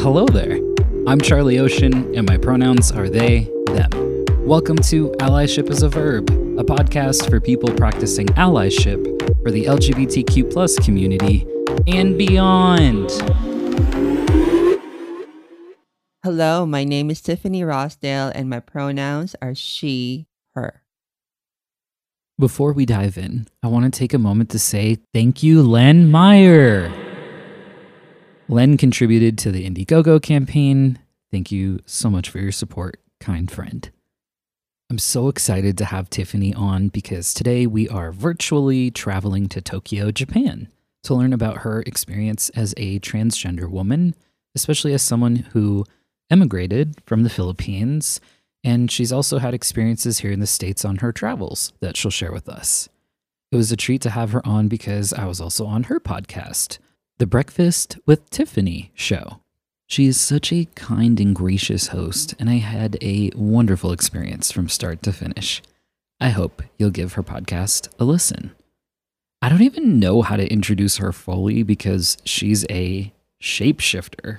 Hello there. I'm Charlie Ocean, and my pronouns are they, them. Welcome to Allyship is a Verb, a podcast for people practicing allyship for the LGBTQ plus community and beyond. Hello, my name is Tiffany Rossdale, and my pronouns are she, her. Before we dive in, I want to take a moment to say thank you, Len Meyer. Len contributed to the Indiegogo campaign. Thank you so much for your support, kind friend. I'm so excited to have Tiffany on because today we are virtually traveling to Tokyo, Japan to learn about her experience as a transgender woman, especially as someone who emigrated from the Philippines and she's also had experiences here in the States on her travels that she'll share with us. It was a treat to have her on because I was also on her podcast, The Breakfast with Tiffany show. She is such a kind and gracious host, and I had a wonderful experience from start to finish. I hope you'll give her podcast a listen. I don't even know how to introduce her fully because she's a shapeshifter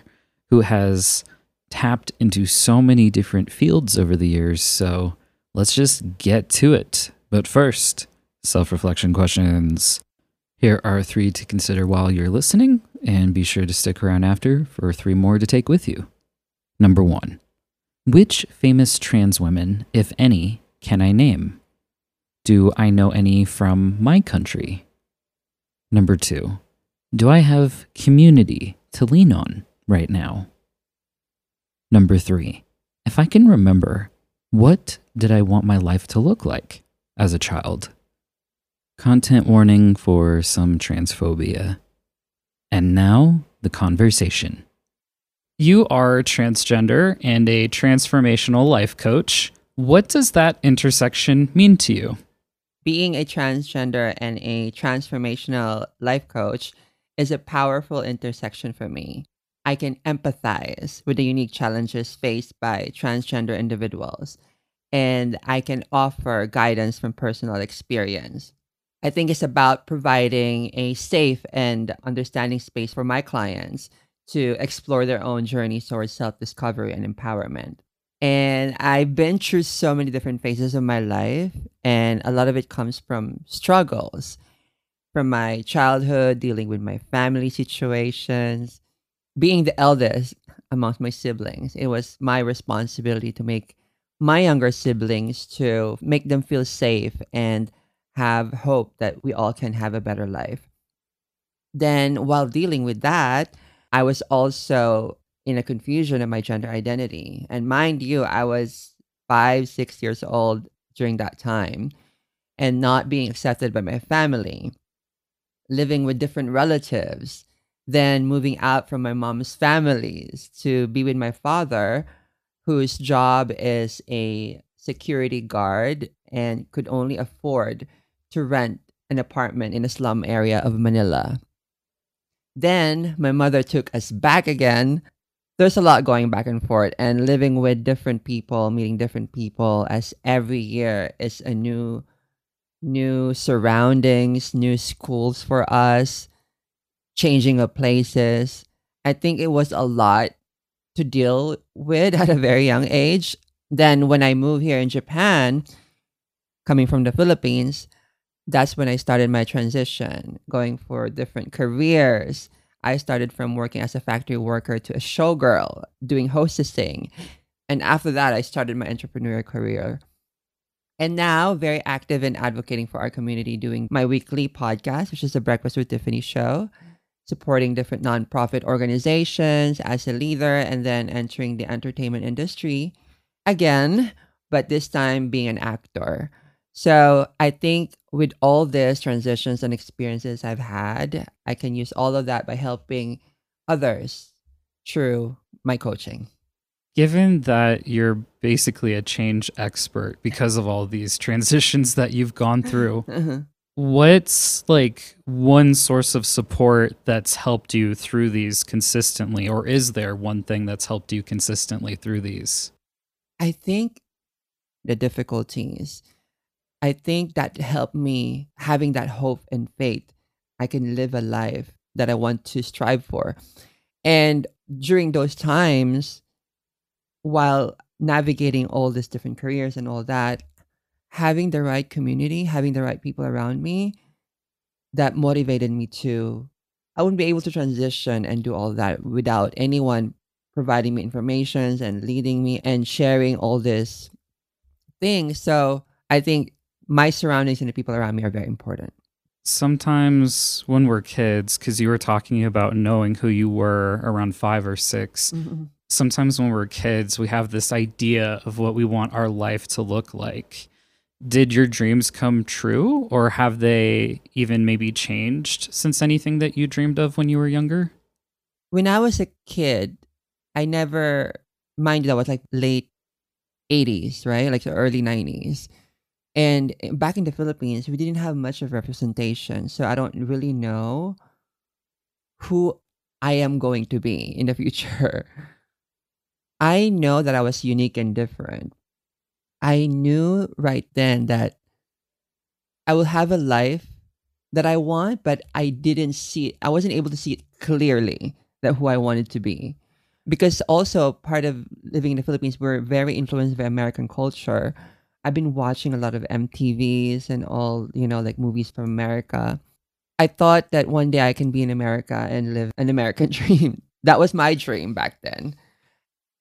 who has tapped into so many different fields over the years. So let's just get to it. But first, self reflection questions. Here are three to consider while you're listening, and be sure to stick around after for three more to take with you. Number one Which famous trans women, if any, can I name? Do I know any from my country? Number two Do I have community to lean on right now? Number three, if I can remember, what did I want my life to look like as a child? Content warning for some transphobia. And now, the conversation. You are transgender and a transformational life coach. What does that intersection mean to you? Being a transgender and a transformational life coach is a powerful intersection for me. I can empathize with the unique challenges faced by transgender individuals, and I can offer guidance from personal experience. I think it's about providing a safe and understanding space for my clients to explore their own journeys towards self discovery and empowerment. And I've been through so many different phases of my life, and a lot of it comes from struggles from my childhood, dealing with my family situations, being the eldest amongst my siblings, it was my responsibility to make my younger siblings to make them feel safe and have hope that we all can have a better life. Then, while dealing with that, I was also in a confusion of my gender identity. And mind you, I was five, six years old during that time and not being accepted by my family, living with different relatives then moving out from my mom's families to be with my father, whose job is a security guard and could only afford to rent an apartment in a slum area of Manila. Then my mother took us back again. There's a lot going back and forth and living with different people, meeting different people as every year is a new new surroundings, new schools for us, changing of places. I think it was a lot to deal with at a very young age. Then when I moved here in Japan, coming from the Philippines, that's when I started my transition, going for different careers. I started from working as a factory worker to a showgirl, doing hostessing. And after that, I started my entrepreneurial career. And now, very active in advocating for our community, doing my weekly podcast, which is the Breakfast with Tiffany show supporting different nonprofit organizations as a leader, and then entering the entertainment industry again, but this time being an actor. So I think with all these transitions and experiences I've had, I can use all of that by helping others through my coaching. Given that you're basically a change expert because of all these transitions that you've gone through, uh-huh what's like one source of support that's helped you through these consistently or is there one thing that's helped you consistently through these i think the difficulties i think that helped me having that hope and faith i can live a life that i want to strive for and during those times, while navigating all these different careers and all that, having the right community, having the right people around me, that motivated me to. I wouldn't be able to transition and do all that without anyone providing me information and leading me and sharing all this things. So I think my surroundings and the people around me are very important. Sometimes when we're kids, because you were talking about knowing who you were around five or 6 Mm-hmm. sometimes when we're kids, we have this idea of what we want our life to look like. Did your dreams come true, or have they even maybe changed since anything that you dreamed of when you were younger? When I was a kid, I never, mind you, that was like late 80s, right? Like the early 90s. And eh, back in the Philippines, we didn't have much of representation. So I don't really know who I am going to be in the future. I know that I was unique and different. I knew right then that I will have a life that I want, but I didn't see it. I wasn't able to see it clearly that who I wanted to be. Because also part of living in the Philippines, we're very influenced by American culture. I've been watching a lot of MTVs and all, you know, like movies from America. I thought that one day I can be in America and live an American dream. That was my dream back then.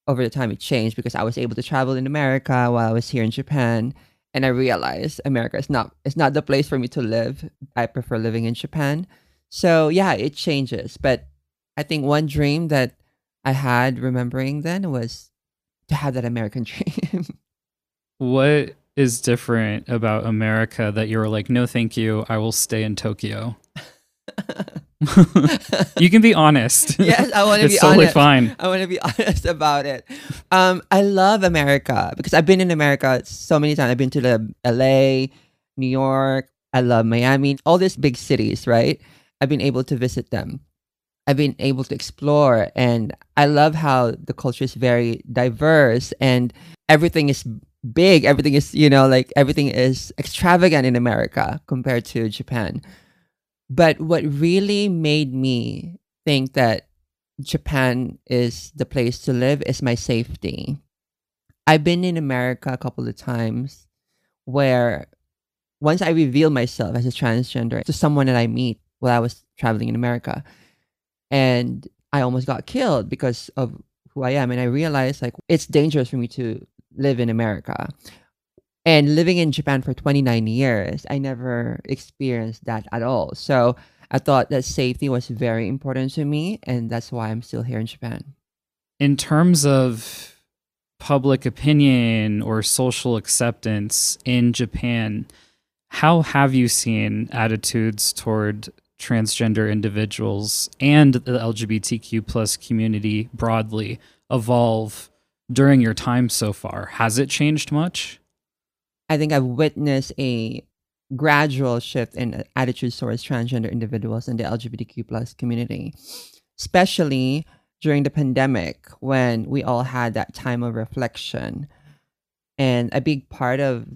Over the time, it changed because I was able to travel in America while I was here in Japan, and I realized America is not it's not the place for me to live. I prefer living in Japan. So yeah, it changes. But I think one dream that I had remembering then was to have that American dream. What is different about America that you were like, no, thank you, I will stay in Tokyo? you can be honest. yes, I want to be totally honest. fine. I want to be honest about it. Um, I love America because I've been in America so many times. I've been to the LA, New York. I love Miami. All these big cities, right? I've been able to visit them. I've been able to explore, and I love how the culture is very diverse and everything is big. Everything is, you know, like everything is extravagant in America compared to Japan. But what really made me think that Japan is the place to live is my safety. I've been in America a couple of times where once I reveal myself as a transgender to someone that I meet while I was traveling in America, and I almost got killed because of who I am. And I realized like it's dangerous for me to live in America. And living in Japan for 29 years, I never experienced that at all. So I thought that safety was very important to me, and that's why I'm still here in Japan. In terms of public opinion or social acceptance in Japan, how have you seen attitudes toward transgender individuals and the LGBTQ plus community broadly evolve during your time so far? Has it changed much? I think I've witnessed a gradual shift in attitudes towards transgender individuals in the LGBTQ plus community, especially during the pandemic when we all had that time of reflection. And a big part of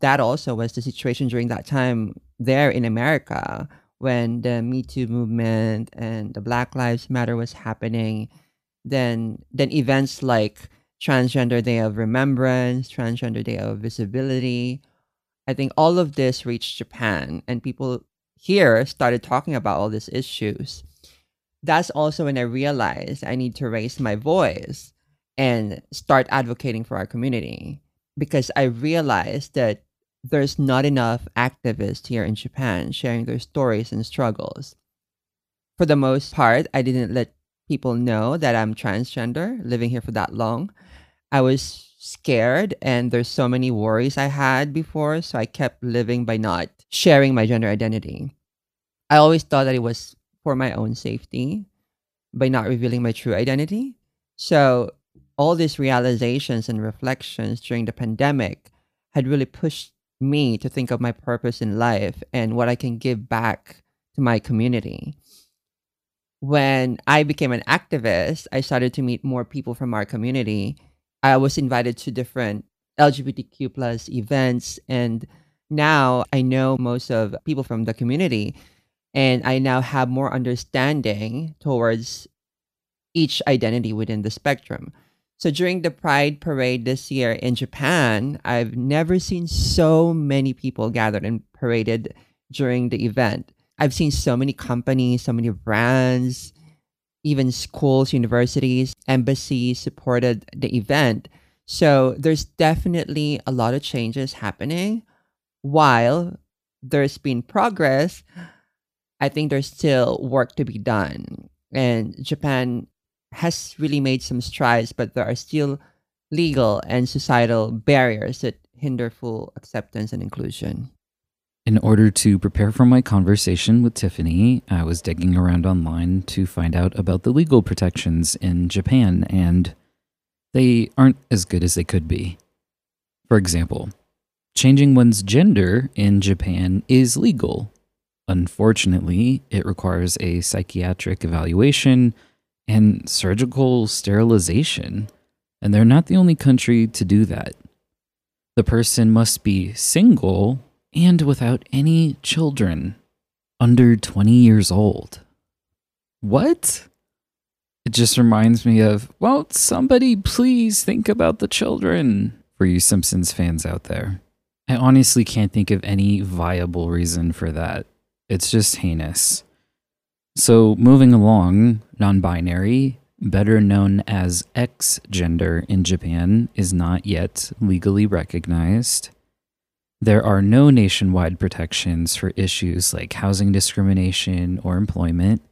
that also was the situation during that time there in America when the Me Too movement and the Black Lives Matter was happening. Then then events like Transgender Day of Remembrance, Transgender Day of Visibility. I think all of this reached Japan and people here started talking about all these issues. That's also when I realized I need to raise my voice and start advocating for our community because I realized that there's not enough activists here in Japan sharing their stories and struggles. For the most part, I didn't let people know that I'm transgender living here for that long. I was scared and there's so many worries I had before, so I kept living by not sharing my gender identity. I always thought that it was for my own safety by not revealing my true identity. So all these realizations and reflections during the pandemic had really pushed me to think of my purpose in life and what I can give back to my community when I became an activist, I started to meet more people from our community. I was invited to different LGBTQ plus events, and now I know most of people from the community, and I now have more understanding towards each identity within the spectrum. So during the Pride Parade this year in Japan, I've never seen so many people gathered and paraded during the event. I've seen so many companies, so many brands, even schools, universities, embassies supported the event. So there's definitely a lot of changes happening. While there's been progress, I think there's still work to be done. And Japan has really made some strides, but there are still legal and societal barriers that hinder full acceptance and inclusion. In order to prepare for my conversation with Tiffany, I was digging around online to find out about the legal protections in Japan, and they aren't as good as they could be. For example, changing one's gender in Japan is legal. Unfortunately, it requires a psychiatric evaluation and surgical sterilization, and they're not the only country to do that. The person must be single and without any children under 20 years old. What? It just reminds me of, well, somebody please think about the children for you Simpsons fans out there. I honestly can't think of any viable reason for that. It's just heinous. So, moving along, non binary, better known as X gender in Japan, is not yet legally recognized. There are no nationwide protections for issues like housing discrimination or employment.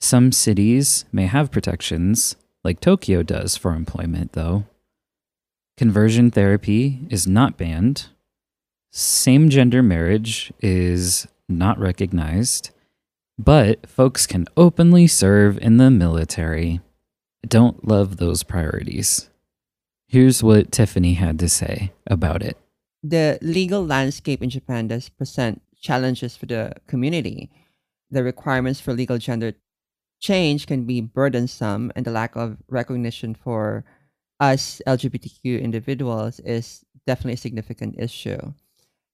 Some cities may have protections, like Tokyo does for employment, though. Conversion therapy is not banned. Same gender marriage is not recognized, but folks can openly serve in the military. don't love those priorities. Here's what Tiffany had to say about it the legal landscape in Japan does present challenges for the community. The requirements for legal gender change can be burdensome, and the lack of recognition for us LGBTQ individuals is definitely a significant issue.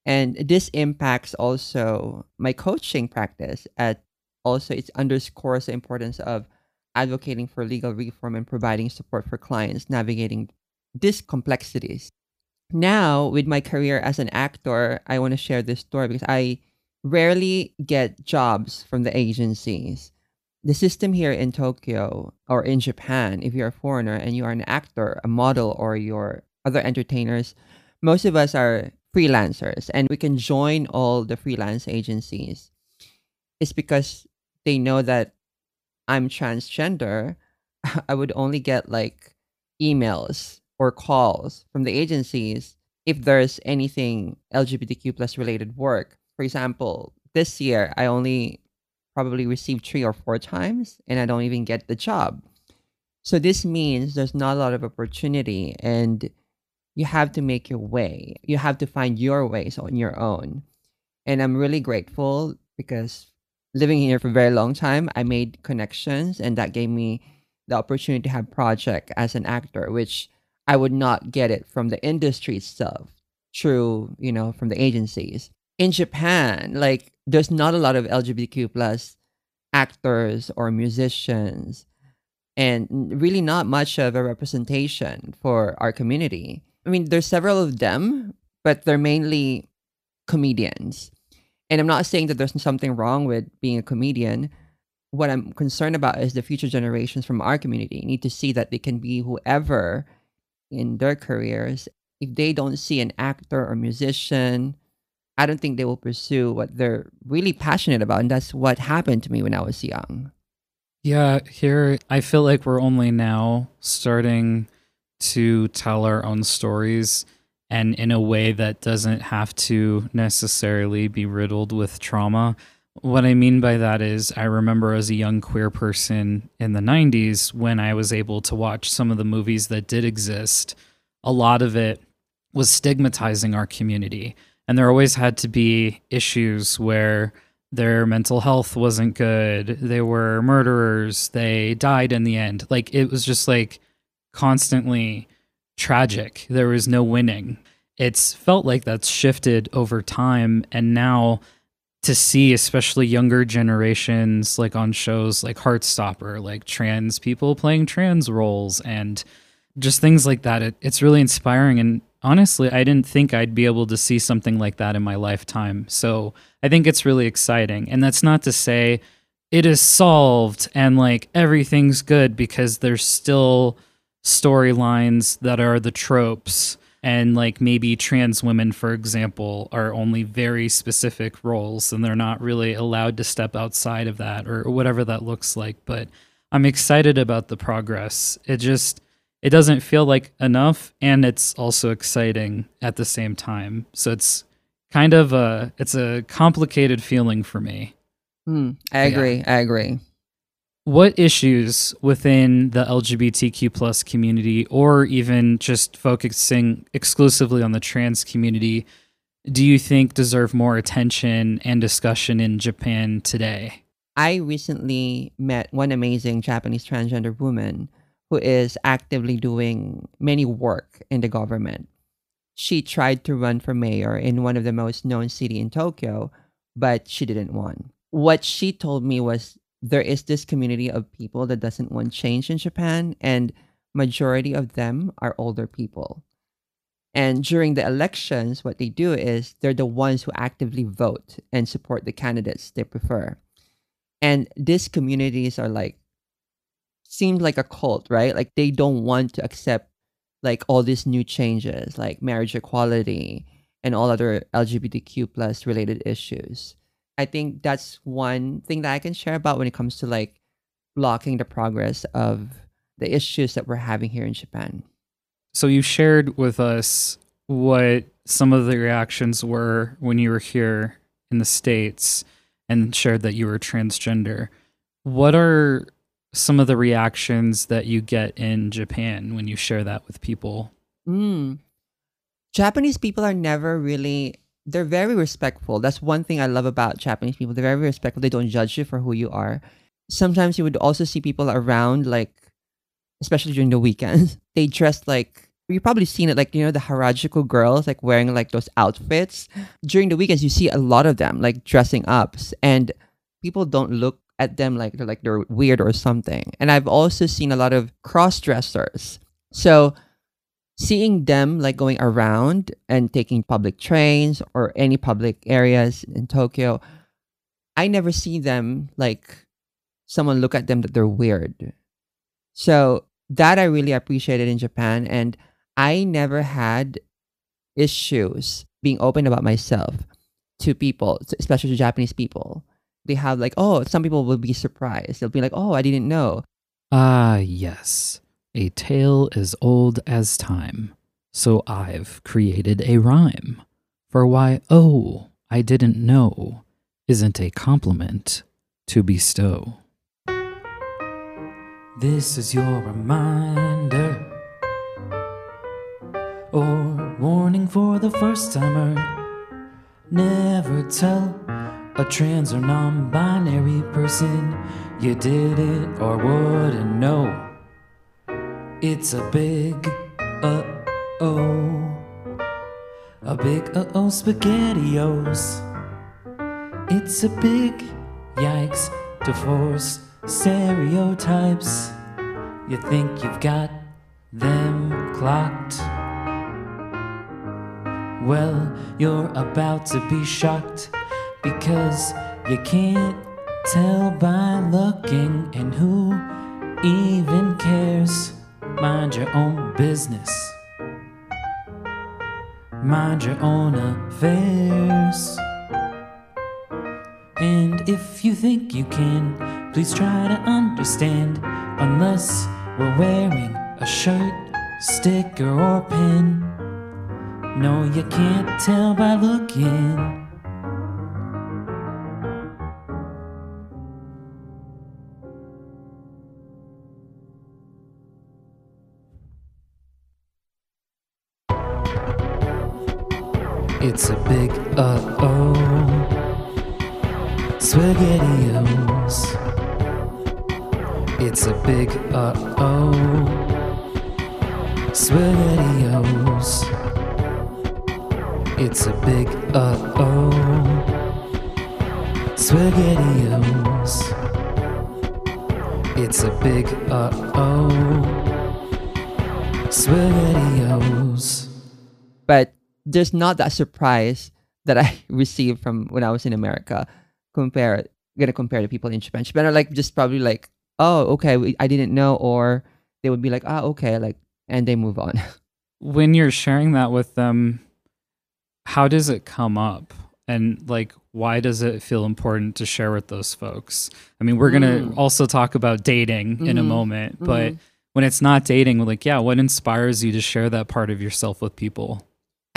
And this impacts also my coaching practice at also it underscores the importance of advocating for legal reform and providing support for clients navigating these complexities now with my career as an actor, I want to share this story because I rarely get jobs from the agencies. The system here in Tokyo or in Japan, if you're a foreigner and you are an actor, a model, or your other entertainers, most of us are freelancers and we can join all the freelance agencies. It's because they know that I'm transgender. I would only get like emails or calls from the agencies if there's anything LGBTQ plus related work. For example, this year I only probably received three or four times and I don't even get the job. So this means there's not a lot of opportunity and you have to make your way. You have to find your ways on your own. And I'm really grateful because living here for a very long time, I made connections and that gave me the opportunity to have project as an actor, which I would not get it from the industry itself, True, you know, from the agencies. In Japan, like there's not a lot of LGBTQ plus actors or musicians and really not much of a representation for our community. I mean, there's several of them, but they're mainly comedians. And I'm not saying that there's something wrong with being a comedian. What I'm concerned about is the future generations from our community need to see that they can be whoever in their careers, if they don't see an actor or musician, I don't think they will pursue what they're really passionate about. And that's what happened to me when I was young. Yeah, here I feel like we're only now starting to tell our own stories and in a way that doesn't have to necessarily be riddled with trauma. What I mean by that is, I remember as a young queer person in the 90s when I was able to watch some of the movies that did exist, a lot of it was stigmatizing our community. And there always had to be issues where their mental health wasn't good, they were murderers, they died in the end. Like it was just like constantly tragic. There was no winning. It's felt like that's shifted over time. And now, to see, especially younger generations, like on shows like Heartstopper, like trans people playing trans roles and just things like that. It, it's really inspiring. And honestly, I didn't think I'd be able to see something like that in my lifetime. So I think it's really exciting. And that's not to say it is solved and like everything's good because there's still storylines that are the tropes and like maybe trans women for example are only very specific roles and they're not really allowed to step outside of that or whatever that looks like but i'm excited about the progress it just it doesn't feel like enough and it's also exciting at the same time so it's kind of a it's a complicated feeling for me Hmm, I agree. Yeah. I agree. What issues within the lgbtq plus community or even just focusing exclusively on the trans community do you think deserve more attention and discussion in japan today I recently met one amazing Japanese transgender woman who is actively doing many work in the government. She tried to run for mayor in one of the most known city in Tokyo, but she didn't win. What she told me was there is this community of people that doesn't want change in Japan and majority of them are older people. And during the elections what they do is they're the ones who actively vote and support the candidates they prefer. And these communities are like seems like a cult right? Like they don't want to accept like all these new changes like marriage equality and all other lgbtq plus related issues i think that's one thing that i can share about when it comes to like blocking the progress of the issues that we're having here in japan. So you shared with us what some of the reactions were when you were here in the states and shared that you were transgender. What are some of the reactions that you get in japan when you share that with people? Mm. Japanese people are never really they're very respectful. That's one thing I love about Japanese people. They're very respectful. They don't judge you for who you are. Sometimes you would also see people around like especially during the weekends. They dress like you've probably seen it like you know the Harajuku girls like wearing like those outfits. During the weekends you see a lot of them like dressing up and people don't look at them like they're like they're weird or something. And I've also seen a lot of cross dressers. So seeing them like going around and taking public trains or any public areas in Tokyo, I never see them like someone look at them that they're weird. So that I really appreciated in Japan and I never had issues being open about myself to people, especially to Japanese people. They have like, oh, some people will be surprised. They'll be like, oh, I didn't know. Ah, yes. A tale as old as time. So I've created a rhyme. For why, oh, I didn't know, isn't a compliment to bestow. This is your reminder or warning for the first timer. Never tell a trans or non binary person you did it or wouldn't know. It's a big uh oh. A big uh oh spaghettios. It's a big yikes to force stereotypes. You think you've got them clocked. Well, you're about to be shocked because you can't tell by looking, and who even cares? Mind your own business, mind your own affairs. And if you think you can, please try to understand. Unless we're wearing a shirt, sticker, or pin. No, you can't tell by looking. There's not that surprise that I received from when I was in America. Compare, gonna compare to people in Japan. Japan are like just probably like, oh, okay, we, I didn't know, or they would be like, ah, okay, like, and they move on. When you're sharing that with them, how does it come up? And like, why does it feel important to share with those folks? I mean, we're gonna Mm. also talk about dating in a Mhm. moment, but Mhm. when it's not dating, like, yeah, what inspires you to share that part of yourself with people?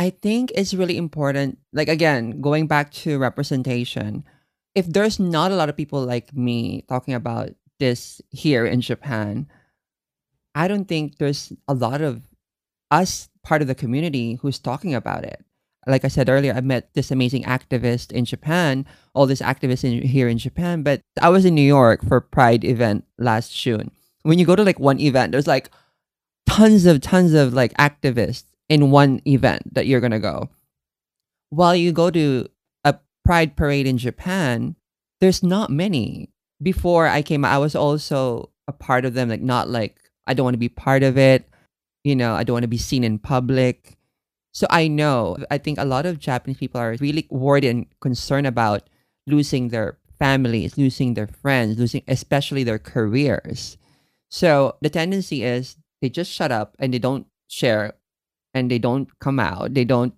I think it's really important. Like again, going back to representation, if there's not a lot of people like me talking about this here in Japan, I don't think there's a lot of us part of the community who's talking about it. Like I said earlier, I met this amazing activist in Japan, all these activists in, here in Japan, but I was in New York for Pride event last June. When you go to like one event, there's like tons of tons of like activists in one event that you're gonna go. While you go to a pride parade in Japan, there's not many. Before I came, I was also a part of them, like not like I don't want to be part of it. You know, I don't want to be seen in public. So I know, I think a lot of Japanese people are really worried and concerned about losing their families, losing their friends, losing especially their careers. So the tendency is they just shut up and they don't share and they don't come out. They don't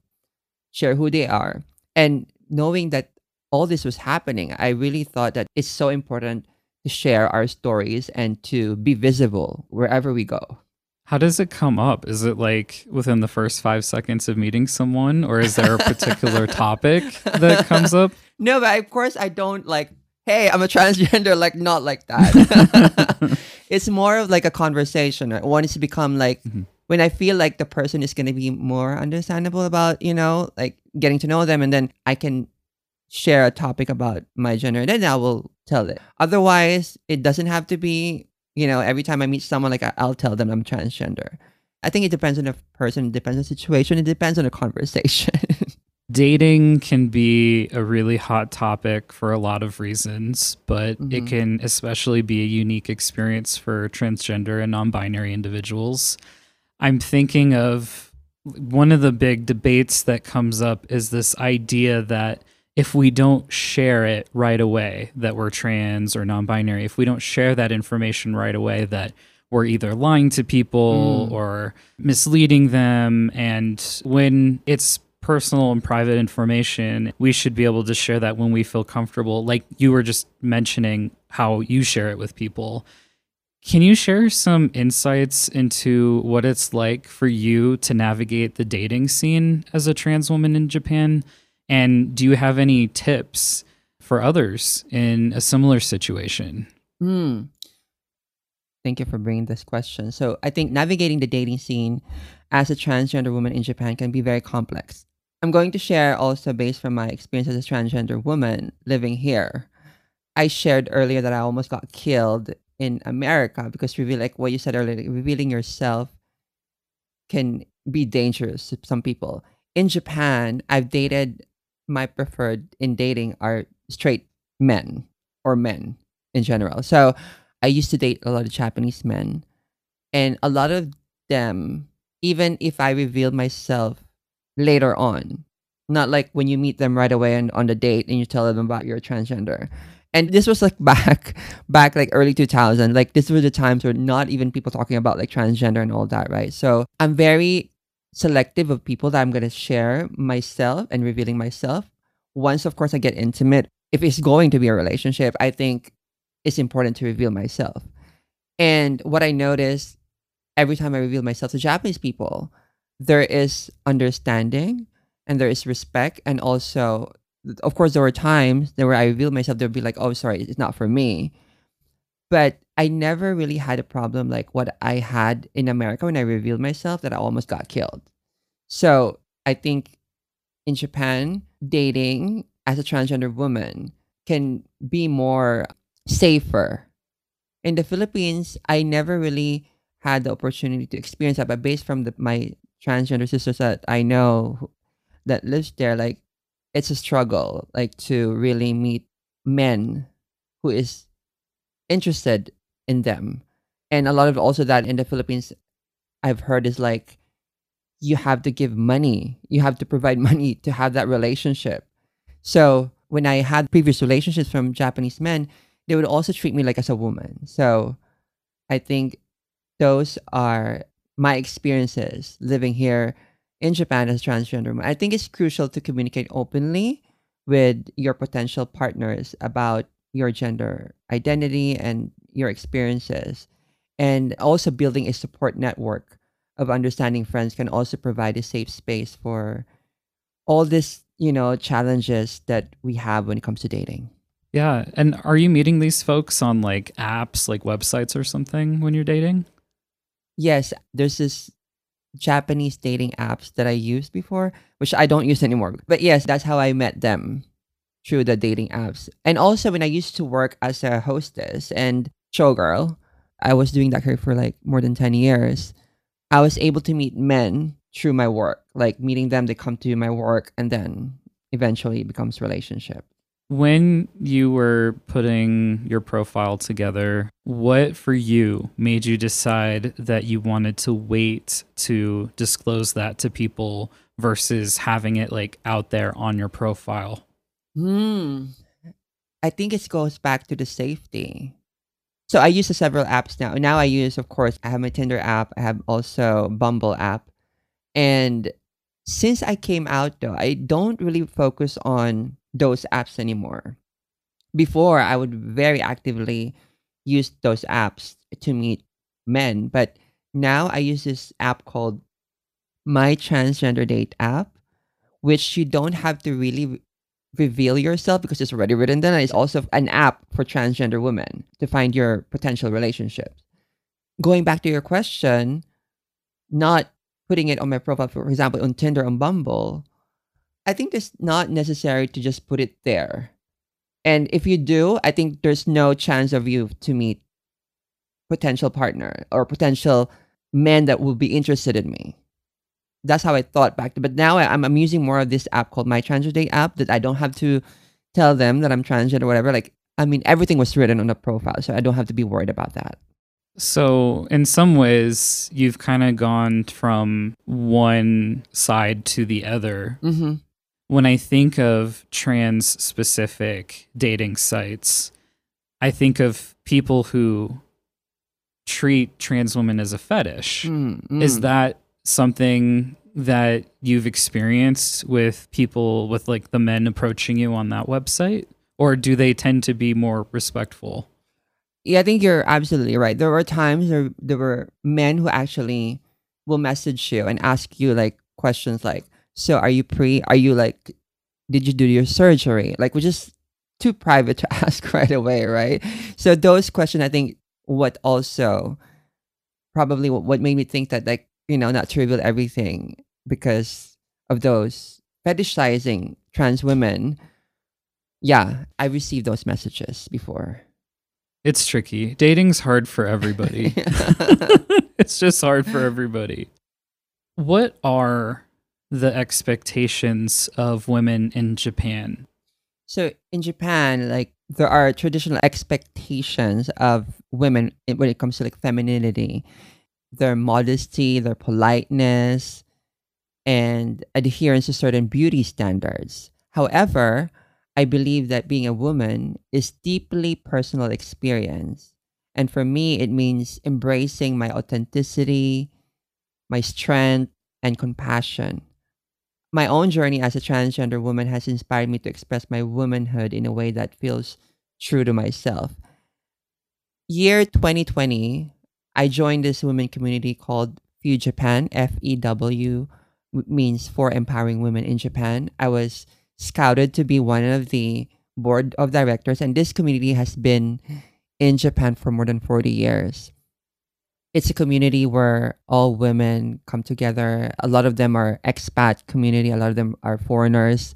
share who they are. And knowing that all this was happening, I really thought that it's so important to share our stories and to be visible wherever we go. How does it come up? Is it like within the first five seconds of meeting someone, or is there a particular topic that comes up? No, but of course I don't like, hey, I'm a transgender, like not like that. it's more of like a conversation. Right? One is to become like Mhm. When I feel like the person is gonna be more understandable about, you know, like getting to know them and then I can share a topic about my gender and then I will tell it. Otherwise, it doesn't have to be, you know, every time I meet someone like I'll tell them I'm transgender. I think it depends on the person, it depends on the situation, it depends on the conversation. Dating can be a really hot topic for a lot of reasons, but it Mhm. can especially be a unique experience for transgender and non binary individuals. I'm thinking of one of the big debates that comes up is this idea that if we don't share it right away that we're trans or non binary, if we don't share that information right away, that we're either lying to people Mm. or misleading them. And when it's personal and private information, we should be able to share that when we feel comfortable. Like you were just mentioning how you share it with people. Can you share some insights into what it's like for you to navigate the dating scene as a trans woman in Japan? And do you have any tips for others in a similar situation? Hmm. Thank you for bringing this question. So, I think navigating the dating scene as a transgender woman in Japan can be very complex. I'm going to share also based from my experience as a transgender woman living here. I shared earlier that I almost got killed in America because reveal like what you said earlier, revealing yourself can be dangerous to some people. In Japan, I've dated my preferred in dating are straight men or men in general. So I used to date a lot of Japanese men, and a lot of them, even if I revealed myself later on, not like when you meet them right away and on the date and you tell them about your transgender. And this was like back, back like early 2000. Like this were the times where not even people talking about like transgender and all that, right? So I'm very selective of people that I'm gonna share myself and revealing myself. Once, of course, I get intimate. If it's going to be a relationship, I think it's important to reveal myself. And what I noticed every time I reveal myself to Japanese people, there is understanding and there is respect. And also, of course, there were times that where I revealed myself, They'd be like, oh, sorry, it's not for me. But I never really had a problem like what I had in America when I revealed myself that I almost got killed. So I think in Japan, dating as a transgender woman can be more safer. In the Philippines, I never really had the opportunity to experience that, but based from the, my transgender sisters that I know that lives there, like it's a struggle, like to really meet men who is interested in them. And a lot of also that in the Philippines I've heard is like you have to give money. You have to provide money to have that relationship. So when I had previous relationships from Japanese men, they would also treat me like as a woman. So I think those are my experiences living here in Japan as transgender. I think it's crucial to communicate openly with your potential partners about your gender identity and your experiences. And also building a support network of understanding friends can also provide a safe space for all this, you know, challenges that we have when it comes to dating. Yeah. And are you meeting these folks on like apps, like websites or something when you're dating? Yes, there's this Japanese dating apps that I used before, which I don't use anymore. But yes, that's how I met them through the dating apps. And also when I used to work as a hostess and showgirl, I was doing that career for like more than 10 years. I was able to meet men through my work, like meeting them, they come to my work, and then eventually it becomes relationship. When you were putting your profile together, what for you made you decide that you wanted to wait to disclose that to people versus having it like out there on your profile? Hmm. I think it goes back to the safety. So I use several apps now. Now I use, of course, I have my Tinder app. I have also Bumble app. And since I came out though, I don't really focus on those apps anymore. Before, I would very actively use those apps to meet men, but now I use this app called My Transgender Date app, which you don't have to really reveal yourself because it's already written there. It's also an app for transgender women to find your potential relationships. Going back to your question, not putting it on my profile, for example, on Tinder, on Bumble, I think it's not necessary to just put it there. And if you do, I think there's no chance of you to meet potential partner or potential men that will be interested in me. That's how I thought back. But now I, am I'm using more of this app called My Transgender Date app that I don't have to tell them that I'm transgender or whatever. Like, I mean, everything was written on the profile, so I don't have to be worried about that. So, in some ways, you've kind of gone from one side to the other. Mm-hmm. When I think of trans specific dating sites, I think of people who treat trans women as a fetish. Mm-hmm. Is that something that you've experienced with people, with like the men approaching you on that website? Or do they tend to be more respectful? Yeah, I think you're absolutely right. There were times there there were men who actually will message you and ask you like questions like, "So are you pre? Are you like, did you do your surgery?" Like, which is too private to ask right away, right? So those questions, I think, what also probably what, what made me think that like you know not to reveal everything because of those fetishizing trans women. Yeah, I received those messages before. It's tricky. Dating's hard for everybody. it's just hard for everybody. What are the expectations of women in Japan? So in Japan, like there are traditional expectations of women when it comes to like femininity, their modesty, their politeness, and adherence to certain beauty standards. However, I believe that being a woman is deeply personal experience. And for me, it means embracing my authenticity, my strength, and compassion. My own journey as a transgender woman has inspired me to express my womanhood in a way that feels true to myself. Year 2020, I joined this women community called Few Japan, F E W means for empowering women in Japan. I was scouted to be one of the board of directors, and this community has been in Japan for more than 40 years. It's a community where all women come together. A lot of them are expat community, a lot of them are foreigners.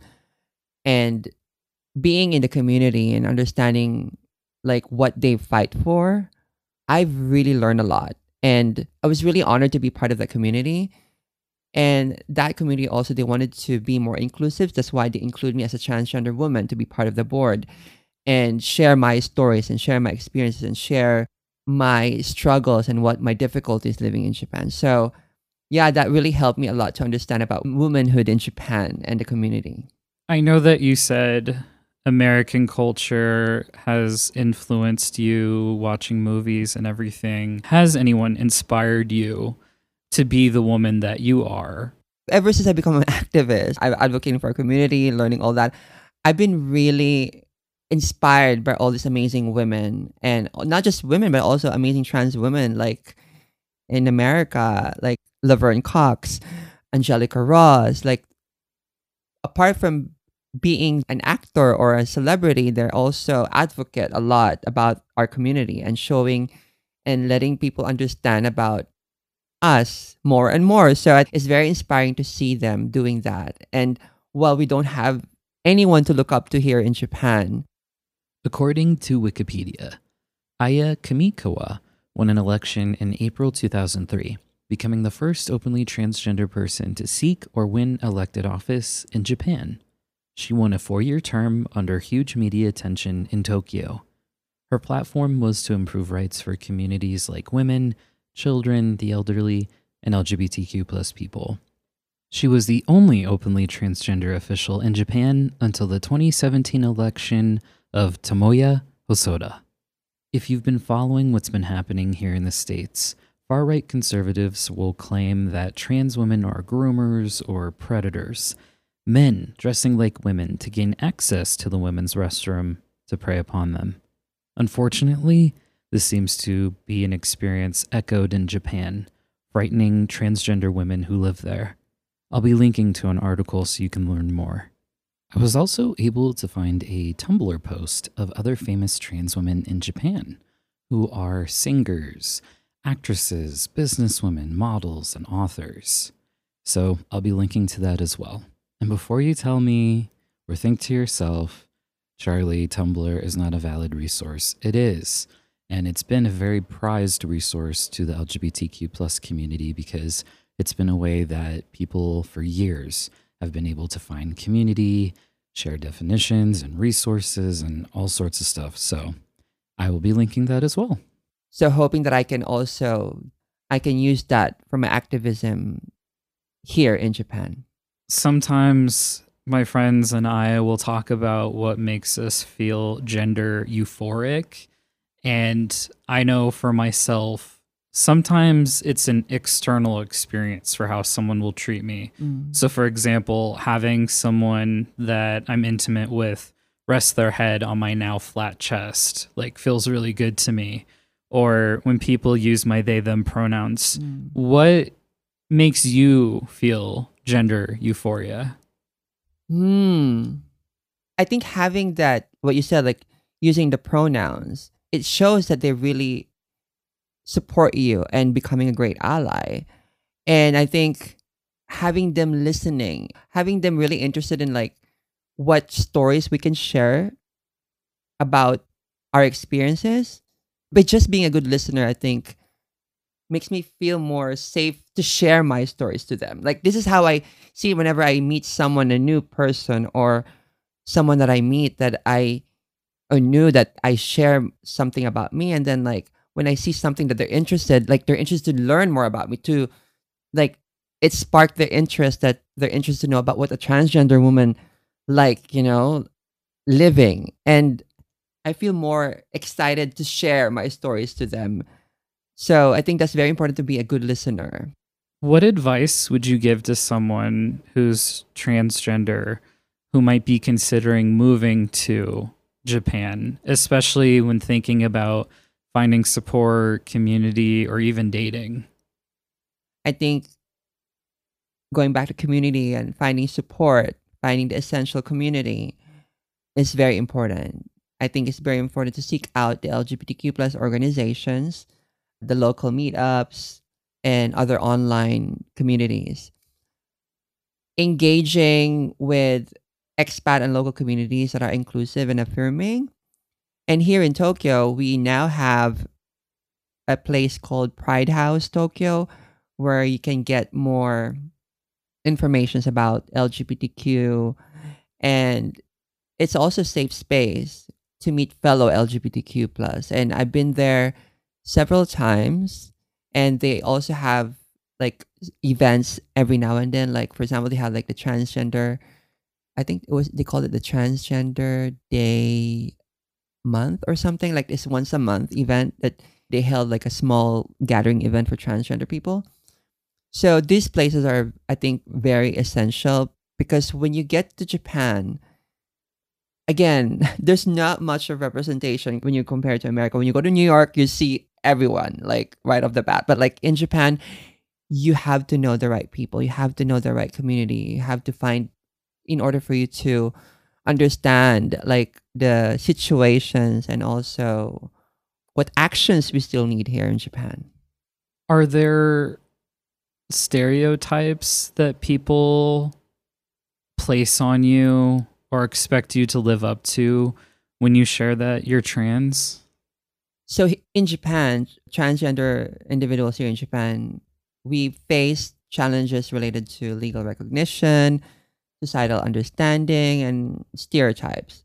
And being in the community and understanding like what they fight for, I've really learned a lot. And I was really honored to be part of that community and that community also, they wanted to be more inclusive. That's why they include me as a transgender woman to be part of the board. and share my stories and share my experiences and share my struggles and what my difficulties living in Japan. So, yeah, that really helped me a lot to understand about womanhood in Japan and the community. I know that you said American culture has influenced you watching movies and everything. Has anyone inspired you to be the woman that you are? Ever since I become an activist, I'm advocating for our community, learning all that. I've been really inspired by all these amazing women and not just women but also amazing trans women like in America like Laverne Cox, Angelica Ross like apart from being an actor or a celebrity they're also advocate a lot about our community and showing and letting people understand about us more and more. So it's very inspiring to see them doing that. And while we don't have anyone to look up to here in Japan According to Wikipedia, Aya Kamikawa won an election in April 2003, becoming the first openly transgender person to seek or win elected office in Japan. She won a four year term under huge media attention in Tokyo. Her platform was to improve rights for communities like women, children, the elderly, and LGBTQ people. She was the only openly transgender official in Japan until the 2017 election of Tomoya Hosoda. If you've been following what's been happening here in the States, far right conservatives will claim that trans women are groomers or predators, men dressing like women to gain access to the women's restroom to prey upon them. Unfortunately, this seems to be an experience echoed in Japan, frightening transgender women who live there. I'll be linking to an article so you can learn more. I was also able to find a Tumblr post of other famous trans women in Japan who are singers, actresses, businesswomen, models, and authors. So I'll be linking to that as well. And before you tell me or think to yourself, Charlie, Tumblr is not a valid resource, it is. And it's been a very prized resource to the LGBTQ plus community because it's been a way that people for years have been able to find community, share definitions and resources and all sorts of stuff. So I will be linking that as well. So hoping that I can also I can use that for my activism here in Japan. Sometimes my friends and I will talk about what makes us feel gender euphoric. And I know for myself, sometimes it's an external experience for how someone will treat me. Mm. So, for example, having someone that I'm intimate with rest their head on my now flat chest, like feels really good to me. Or when people use my they them pronouns, mm. what makes you feel gender euphoria? Hmm. I think having that, what you said, like using the pronouns, it shows that they really support you and becoming a great ally. And I think having them listening, having them really interested in like what stories we can share about our experiences, but just being a good listener, I think makes me feel more safe to share my stories to them. Like this is how I see whenever I meet someone, a new person or someone that I meet that I or knew that I share something about me and then like when I see something that they're interested, like they're interested to learn more about me too. Like it sparked their interest that they're interested to know about what a transgender woman like, you know, living. And I feel more excited to share my stories to them. So I think that's very important to be a good listener. What advice would you give to someone who's transgender who might be considering moving to Japan, especially when thinking about finding support, community, or even dating? I think going back to community and finding support, finding the essential community is very important. I think it's very important to seek out the LGBTQ plus organizations, the local meetups, and other online communities. Engaging with expat and local communities that are inclusive and affirming and here in Tokyo, we now have a place called Pride House Tokyo where you can get more information about LGBTQ and it's also safe space to meet fellow LGBTQ plus, and I've been there several times. And they also have like events every now and then. Like for example, they have like the transgender. I think it was they called it the transgender day month or something like this once a month event that they held like a small gathering event for transgender people. So these places are, I think, very essential because when you get to Japan, again, there's not much of representation when you compare to America. When you go to New York, you see everyone like right off the bat. But like in Japan, you have to know the right people. You have to know the right community. You have to find in order for you to understand like the situations and also what actions we still need here in Japan. Are there stereotypes that people place on you or expect you to live up to when you share that you're trans? So in Japan, transgender individuals here in Japan, we face challenges related to legal recognition, societal understanding, and stereotypes.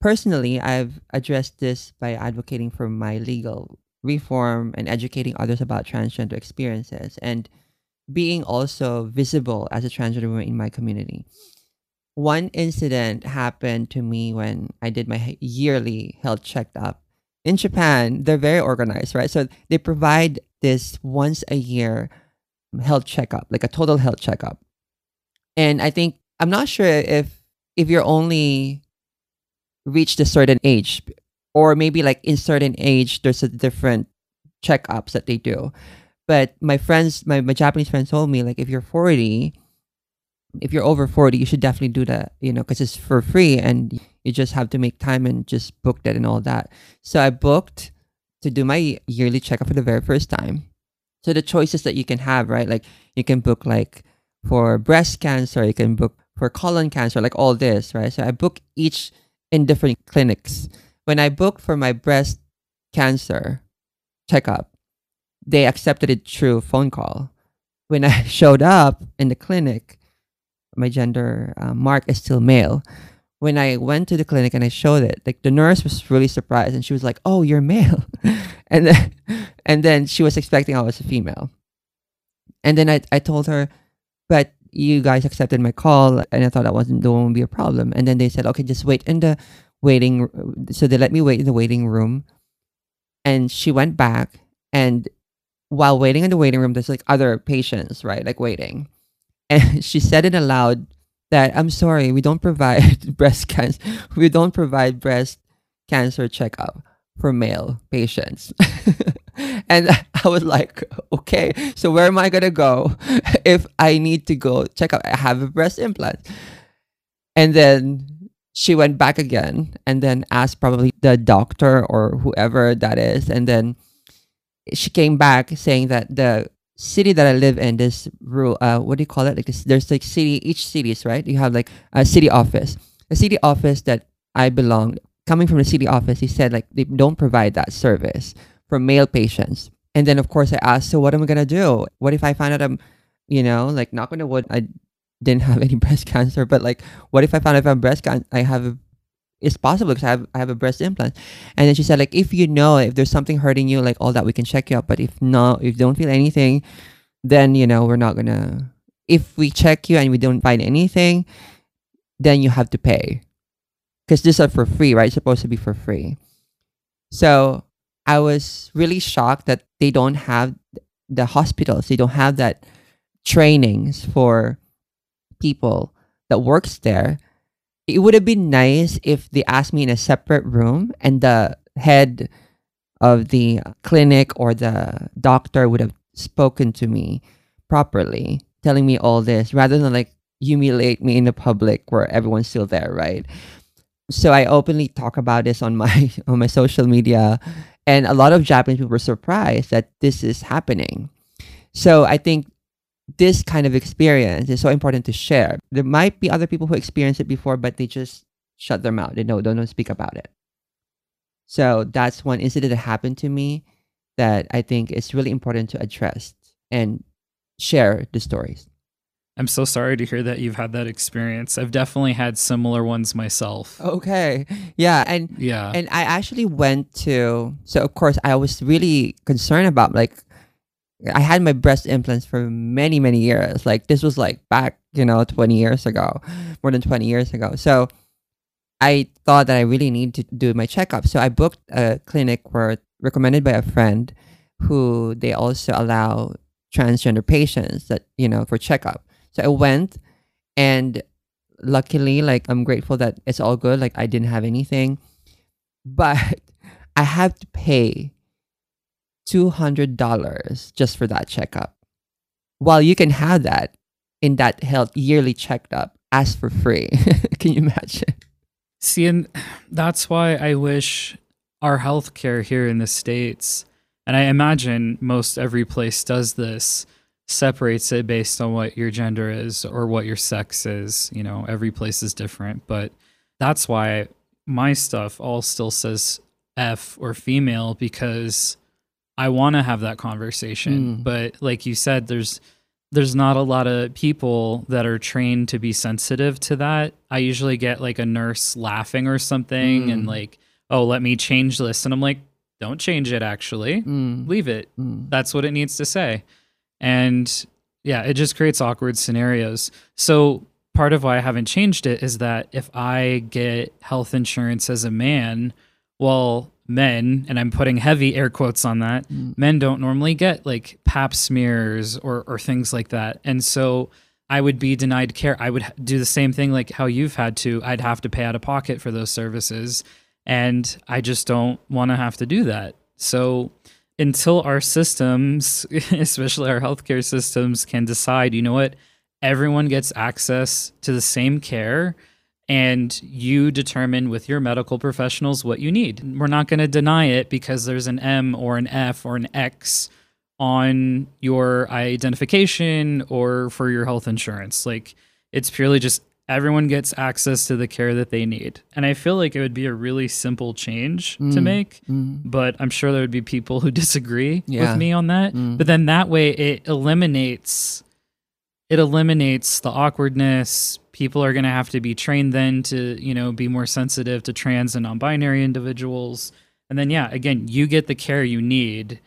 Personally, I've addressed this by advocating for my legal reform and educating others about transgender experiences and being also visible as a transgender woman in my community. One incident happened to me when I did my yearly health checkup. In Japan, they're very organized, right? So they provide this once a year health checkup, like a total health checkup. And I think I'm not sure if if you're only reached a certain age or maybe like in certain age there's a different checkups that they do. But my friends my, my japanese friends told me like if you're 40 if you're over 40 you should definitely do that you know because it's for free and you just have to make time and just book that and all that. So i booked to do my yearly checkup for the very first time. So the choices that you can have right like you can book like for breast cancer you can book for colon cancer like all this right so i book each in different clinics. When I booked for my breast cancer checkup, they accepted it through phone call. When I showed up in the clinic, my gender uh, mark is still male. When I went to the clinic and I showed it, like the nurse was really surprised and she was like, "Oh, you're male," and then and then she was expecting I was a female. And then I I told her, but you guys accepted my call and I thought that wasn't the won't be a problem. And then they said, okay, just wait in the waiting. So they let me wait in the waiting room. And she went back and while waiting in the waiting room, there's like other patients, right? Like waiting. And she said it aloud that I'm sorry, we don't provide breast cancer. We don't provide breast cancer checkup for male patients. and I was like, okay, so where am I gonna go if I need to go check out? I have a breast implant, and then she went back again, and then asked probably the doctor or whoever that is, and then she came back saying that the city that I live in, this rule, uh, what do you call it? Like this, there's like city, each cities, right? You have like a city office, a city office that I belong. Coming from the city office, he said like they don't provide that service for male patients. And then, of course, I asked, so what am I going to do? What if I find out I'm, you know, like, not to wood, I didn't have any breast cancer, but like, what if I found out if I'm breast cancer, I have, it's possible because I have, I have a breast implant. And then she said, like, if you know, if there's something hurting you, like all that, we can check you up. But if not, if you don't feel anything, then, you know, we're not going to, if we check you and we don't find anything, then you have to pay. Because these are for free, right? It's supposed to be for free. So I was really shocked that they don't have the hospitals, they don't have that trainings for people that works there. It would have been nice if they asked me in a separate room and the head of the clinic or the doctor would have spoken to me properly, telling me all this rather than like humiliate me in the public where everyone's still there, right? So I openly talk about this on my on my social media and a lot of Japanese people were surprised that this is happening. So I think this kind of experience is so important to share. There might be other people who experienced it before, but they just shut their mouth. They don't, don't speak about it. So that's one incident that happened to me that I think is really important to address and share the stories. I'm so sorry to hear that you've had that experience. I've definitely had similar ones myself. Okay. Yeah. And Yeah. and I actually went to so of course I was really concerned about like I had my breast implants for many, many years. Like this was like back, you know, twenty years ago. More than twenty years ago. So I thought that I really need to do my checkup. So I booked a clinic where recommended by a friend who they also allow transgender patients that, you know, for checkup. So I went and luckily like I'm grateful that it's all good. Like I didn't have anything. But I have to pay two hundred dollars just for that checkup. While you can have that in that health yearly checkup as for free. can you imagine? See, and that's why I wish our healthcare here in the States, and I imagine most every place does this, separates it based on what your gender is or what your sex is. You know, every place is different, but that's why my stuff all still says F or female because I want to have that conversation. Mm. But like you said, there's there's not a lot of people that are trained to be sensitive to that. I usually get like a nurse laughing or something and Mm. like, "Oh, let me change this." And I'm like, "Don't change it actually. Mm, Leave it. mm, That's what it needs to say." And yeah, it just creates awkward scenarios. So part of why I haven't changed it is that if I get health insurance as a man, well, men, and I'm putting heavy air quotes on that, mm, men don't normally get like pap smears or or things like that. And so I would be denied care. I would do the same thing like how you've had to. I'd have to pay out of pocket for those services. And I just don't want to have to do that. So until our systems, especially our healthcare systems, can decide, you know what, everyone gets access to the same care and you determine with your medical professionals what you need. We're not going to deny it because there's an M or an F or an X on your identification or for your health insurance. Like it's purely just everyone gets access to the care that they need. And I feel like it would be a really simple change to Mm. make, mm, but I'm sure there would be people who disagree Yeah. with me on that. mm. But then that way it eliminates it eliminates the awkwardness. People are going to have to be trained then to, you know, be more sensitive to trans and non-binary individuals. And then yeah, again, you get the care you need.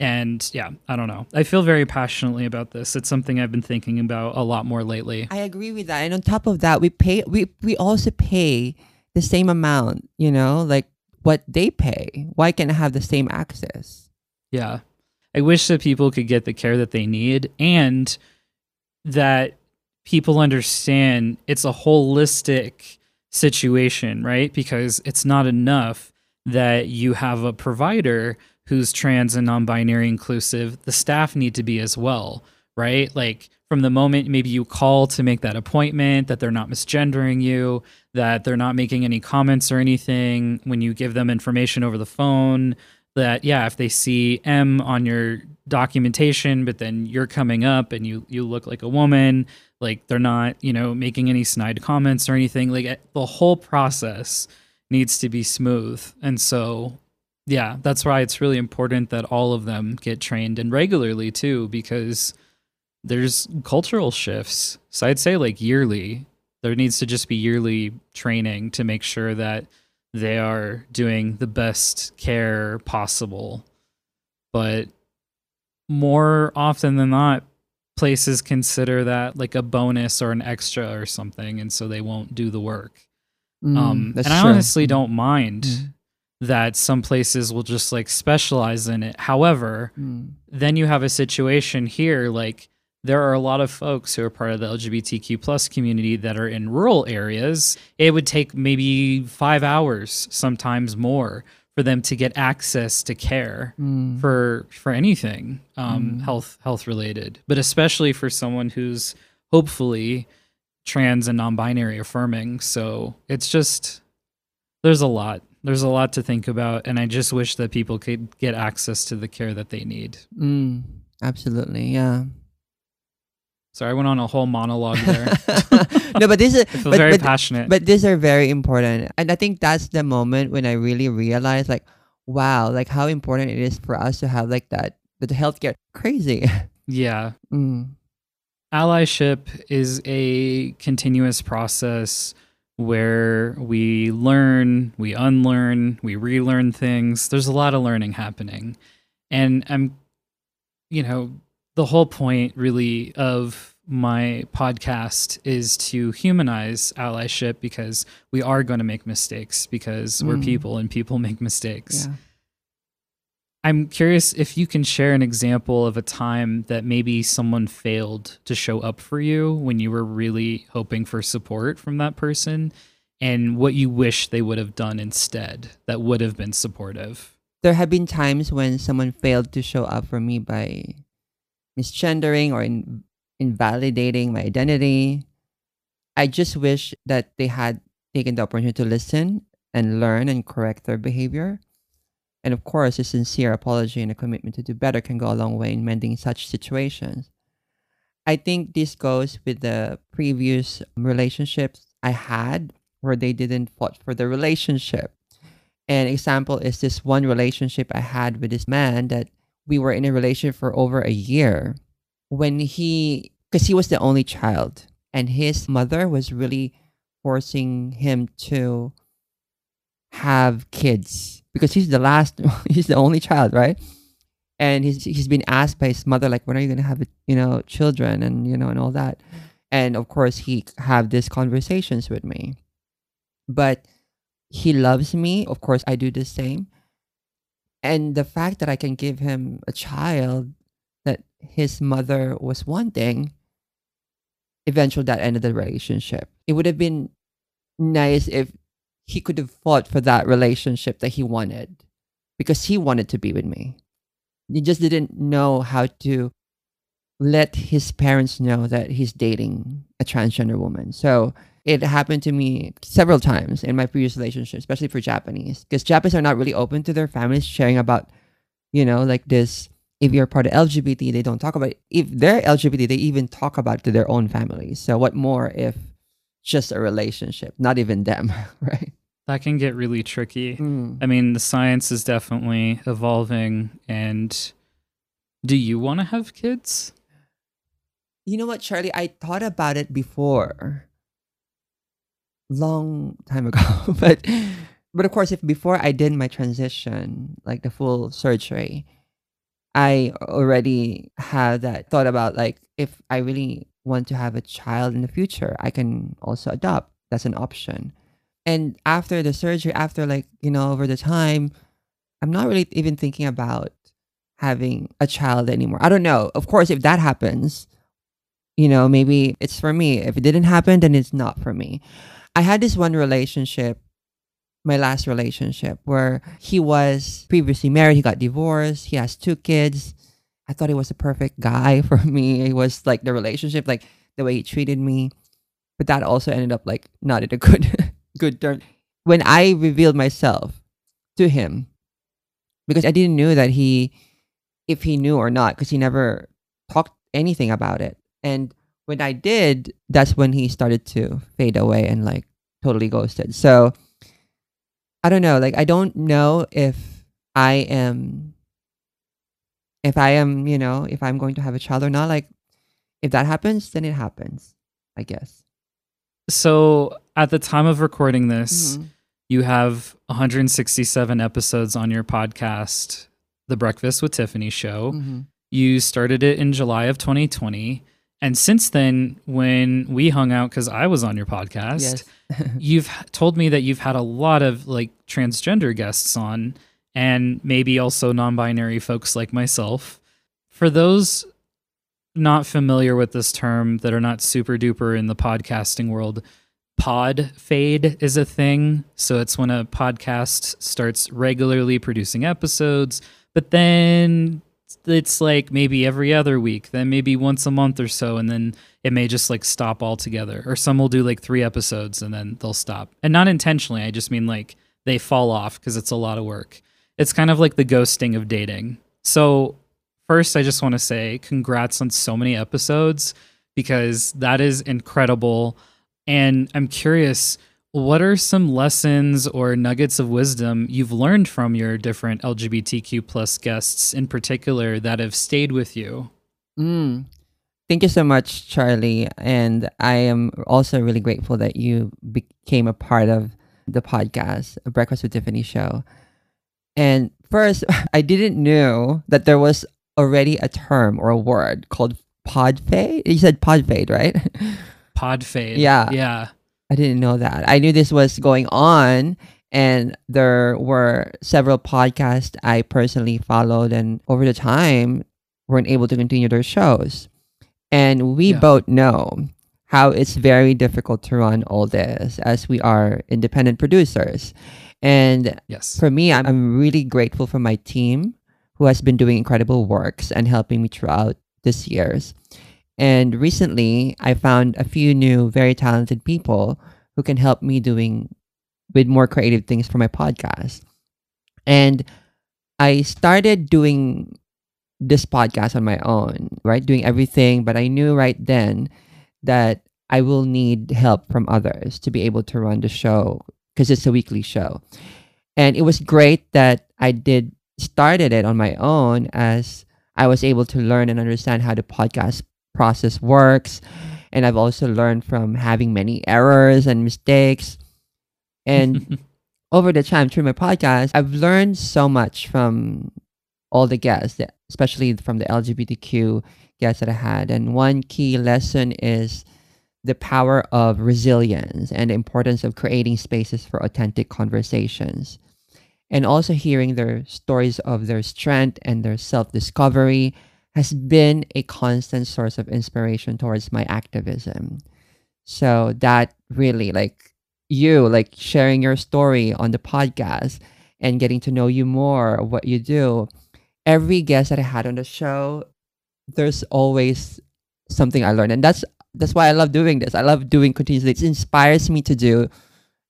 And yeah, I don't know. I feel very passionately about this. It's something I've been thinking about a lot more lately. I agree with that. And on top of that, we pay we we also pay the same amount, you know, like what they pay. Why can't I have the same access? Yeah. I wish that people could get the care that they need and that people understand it's a holistic situation, right? Because it's not enough that you have a provider who's trans and non binary inclusive. The staff need to be as well, right? Like from the moment maybe you call to make that appointment, that they're not misgendering you, that they're not making any comments or anything, when you give them information over the phone, that yeah if they see m on your documentation but then you're coming up and you you look like a woman like they're not you know making any snide comments or anything like eh, the whole process needs to be smooth and so yeah that's why it's really important that all of them get trained and regularly too because there's cultural shifts so i'd say like yearly there needs to just be yearly training to make sure that they are doing the best care possible. But more often than not, places consider that like a bonus or an extra or something, and so they won't do the work. Mm, um, and I true. honestly don't mind Mm. That some places will just like specialize in it. However, Mm, then you have a situation here like there are a lot of folks who are part of the lgbtq plus community that are in rural areas. It would take maybe five hours sometimes more for them to get access to care mm, for for anything um, Mm. health health related. But especially for someone who's hopefully trans and non-binary affirming. So it's just there's a lot there's a lot to think about and i just wish that people could get access to the care that they need mm, absolutely, yeah. Sorry, I went on a whole monologue there. no, but this is but, very but, passionate. but these are very important, and I think that's the moment when I really realized, like, wow, like how important it is for us to have like that the healthcare. Crazy. yeah. Mm, allyship is a continuous process where we learn, we unlearn, we relearn things. There's a lot of learning happening. And I'm, you know, the whole point really of my podcast is to humanize allyship because we are going to make mistakes because we're Mm. people and people make mistakes. Yeah. I'm curious if you can share an example of a time that maybe someone failed to show up for you when you were really hoping for support from that person and what you wish they would have done instead that would have been supportive. There have been times when someone failed to show up for me by misgendering or in, invalidating my identity. I just wish that they had taken the opportunity to listen and learn and correct their behavior. And of course, a sincere apology and a commitment to do better can go a long way in mending such situations. I think this goes with the previous relationships I had where they didn't fought for the relationship. An example is this one relationship I had with this man that we were in a relationship for over a year. When he, because he was the only child, and his mother was really forcing him to have kids because he's the last, he's the only child, right? And he's he's been asked by his mother like, when are you gonna have you know children and you know and all that, and of course he have these conversations with me, but he loves me. Of course, I do the same. And the fact that I can give him a child that his mother was wanting, eventually that ended the relationship. It would have been nice if he could have fought for that relationship that he wanted because he wanted to be with me. He just didn't know how to let his parents know that he's dating a transgender woman. So it happened to me several times in my previous relationship, especially for Japanese, because Japanese are not really open to their families sharing about, you know, like this. If you're part of LGBT, they don't talk about it. If they're LGBT, they even talk about it to their own families. So what more if just a relationship, not even them, right? That can get really tricky. Mm. I mean, the science is definitely evolving. And do you want to have kids? You know what, Charlie? I thought about it before, long time ago, but but of course, if before I did my transition, like the full surgery, I already had that thought about like if I really want to have a child in the future, I can also adopt. That's an option. And after the surgery, after like you know over the time, I'm not really even thinking about having a child anymore. I don't know. Of course, if that happens, you know, maybe it's for me. If it didn't happen, then it's not for me. I had this one relationship, my last relationship, where he was previously married, he got divorced, he has two kids. I thought he was a perfect guy for me. It was like the relationship, like the way he treated me. But that also ended up like not in a good good term. When I revealed myself to him, because I didn't know that he if he knew or not, because he never talked anything about it. And when I did, that's when he started to fade away and like totally ghosted. So I don't know. Like I don't know if I am if I am, you know, if I'm going to have a child or not. Like if that happens, then it happens, I guess. So, at the time of recording this, Mhm. you have 167 episodes on your podcast, The Breakfast with Tiffany show. Mhm. You started it in July of 2020. And since then, when we hung out, because I was on your podcast, Yes. you've told me that you've had a lot of like transgender guests on and maybe also non-binary folks like myself for those not familiar with this term that are not super duper in the podcasting world pod fade is a thing. So it's when a podcast starts regularly producing episodes but then it's like maybe every other week then maybe once a month or so and then it may just like stop altogether. Or some will do like three episodes and then they'll stop. And not intentionally i just mean like they fall off because it's a lot of work. It's kind of like the ghosting of dating. So first i just want to say congrats on so many episodes because that is incredible and i'm curious what are some lessons or nuggets of wisdom you've learned from your different lgbtq plus guests in particular that have stayed with you Mm. Thank you so much, Charlie. And I am also really grateful that you became a part of the podcast, a Breakfast with Tiffany show. And first, I didn't know that there was already a term or a word called pod fade. You said pod fade, right? Pod fade. Yeah. Yeah. I didn't know that. I knew this was going on, and there were several podcasts I personally followed, and over the time, weren't able to continue their shows. And we Yeah. both know how it's very difficult to run all this as we are independent producers. And Yes. for me, I'm, I'm really grateful for my team who has been doing incredible works and helping me throughout this years. And recently, I found a few new, very talented people who can help me doing with more creative things for my podcast. And I started doing this podcast on my own, right? Doing everything, but I knew right then that I will need help from others to be able to run the show because it's a weekly show. And it was great that I did started it on my own as I was able to learn and understand how the podcast process works. And I've also learned from having many errors and mistakes. And over the time through my podcast, I've learned so much from all the guests, especially from the LGBTQ guests that I had. And one key lesson is the power of resilience and the importance of creating spaces for authentic conversations. And also hearing their stories of their strength and their self discovery has been a constant source of inspiration towards my activism. So that really like you like sharing your story on the podcast and getting to know you more what you do every guest that i had on the show there's always something i learned. And that's that's why i love doing this. I love doing continuously. It inspires me to do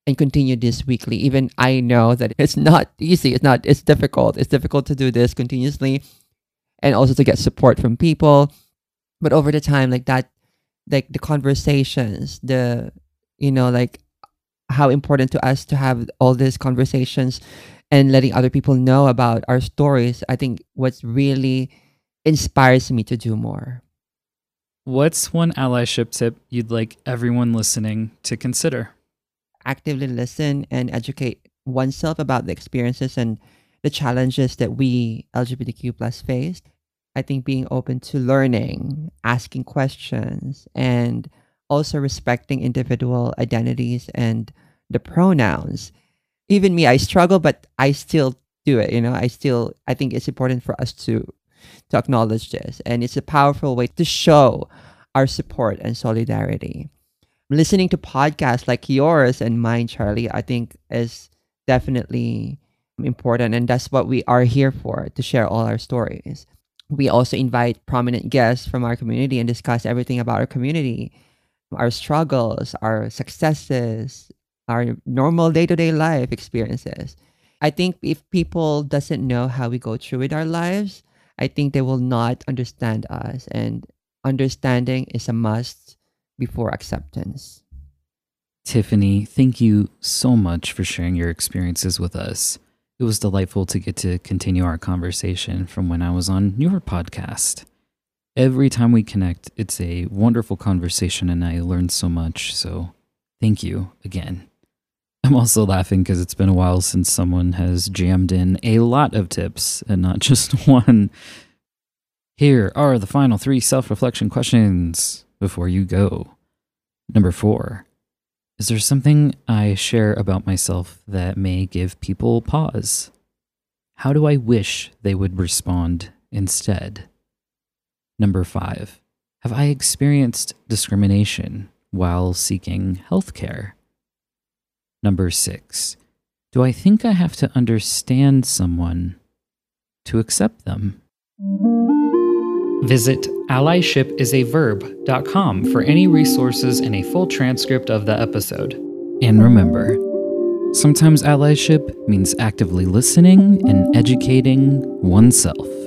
and continue this weekly even i know that it's not easy. It's not it's difficult. It's difficult to do this continuously and also to get support from people. But over the time like that like the conversations the you know like how important to us to have all these conversations and letting other people know about our stories i think what's really inspires me to do more. What's one allyship tip you'd like everyone listening to consider? actively listen and educate oneself about the experiences and the challenges that we lgbtq plus face i think being open to learning asking questions and also respecting individual identities and the pronouns. Even me i struggle but i still do it you know? I still i think it's important for us to to acknowledge this and it's a powerful way to show our support and solidarity. Listening to podcasts like yours and mine charlie i think is definitely important and that's what we are here for to share all our stories we also invite prominent guests from our community and discuss everything about our community our struggles our successes our normal day-to-day life experiences i think if people doesn't know how we go through with our lives i think they will not understand us and understanding is a must before acceptance Tiffany, thank you so much for sharing your experiences with us. It was delightful to get to continue our conversation from when I was on your podcast. Every time we connect, it's a wonderful conversation and I learned so much. So thank you again. I'm also laughing because it's been a while since someone has jammed in a lot of tips and not just one. Here are the final three self reflection questions before you go. Number four Is there something I share about myself that may give people pause? How do I wish they would respond instead? Number five Have I experienced discrimination while seeking health care? Number six Do I think I have to understand someone to accept them? Visit allyship.com for any resources and a full transcript of the episode. And remember, sometimes allyship means actively listening and educating oneself.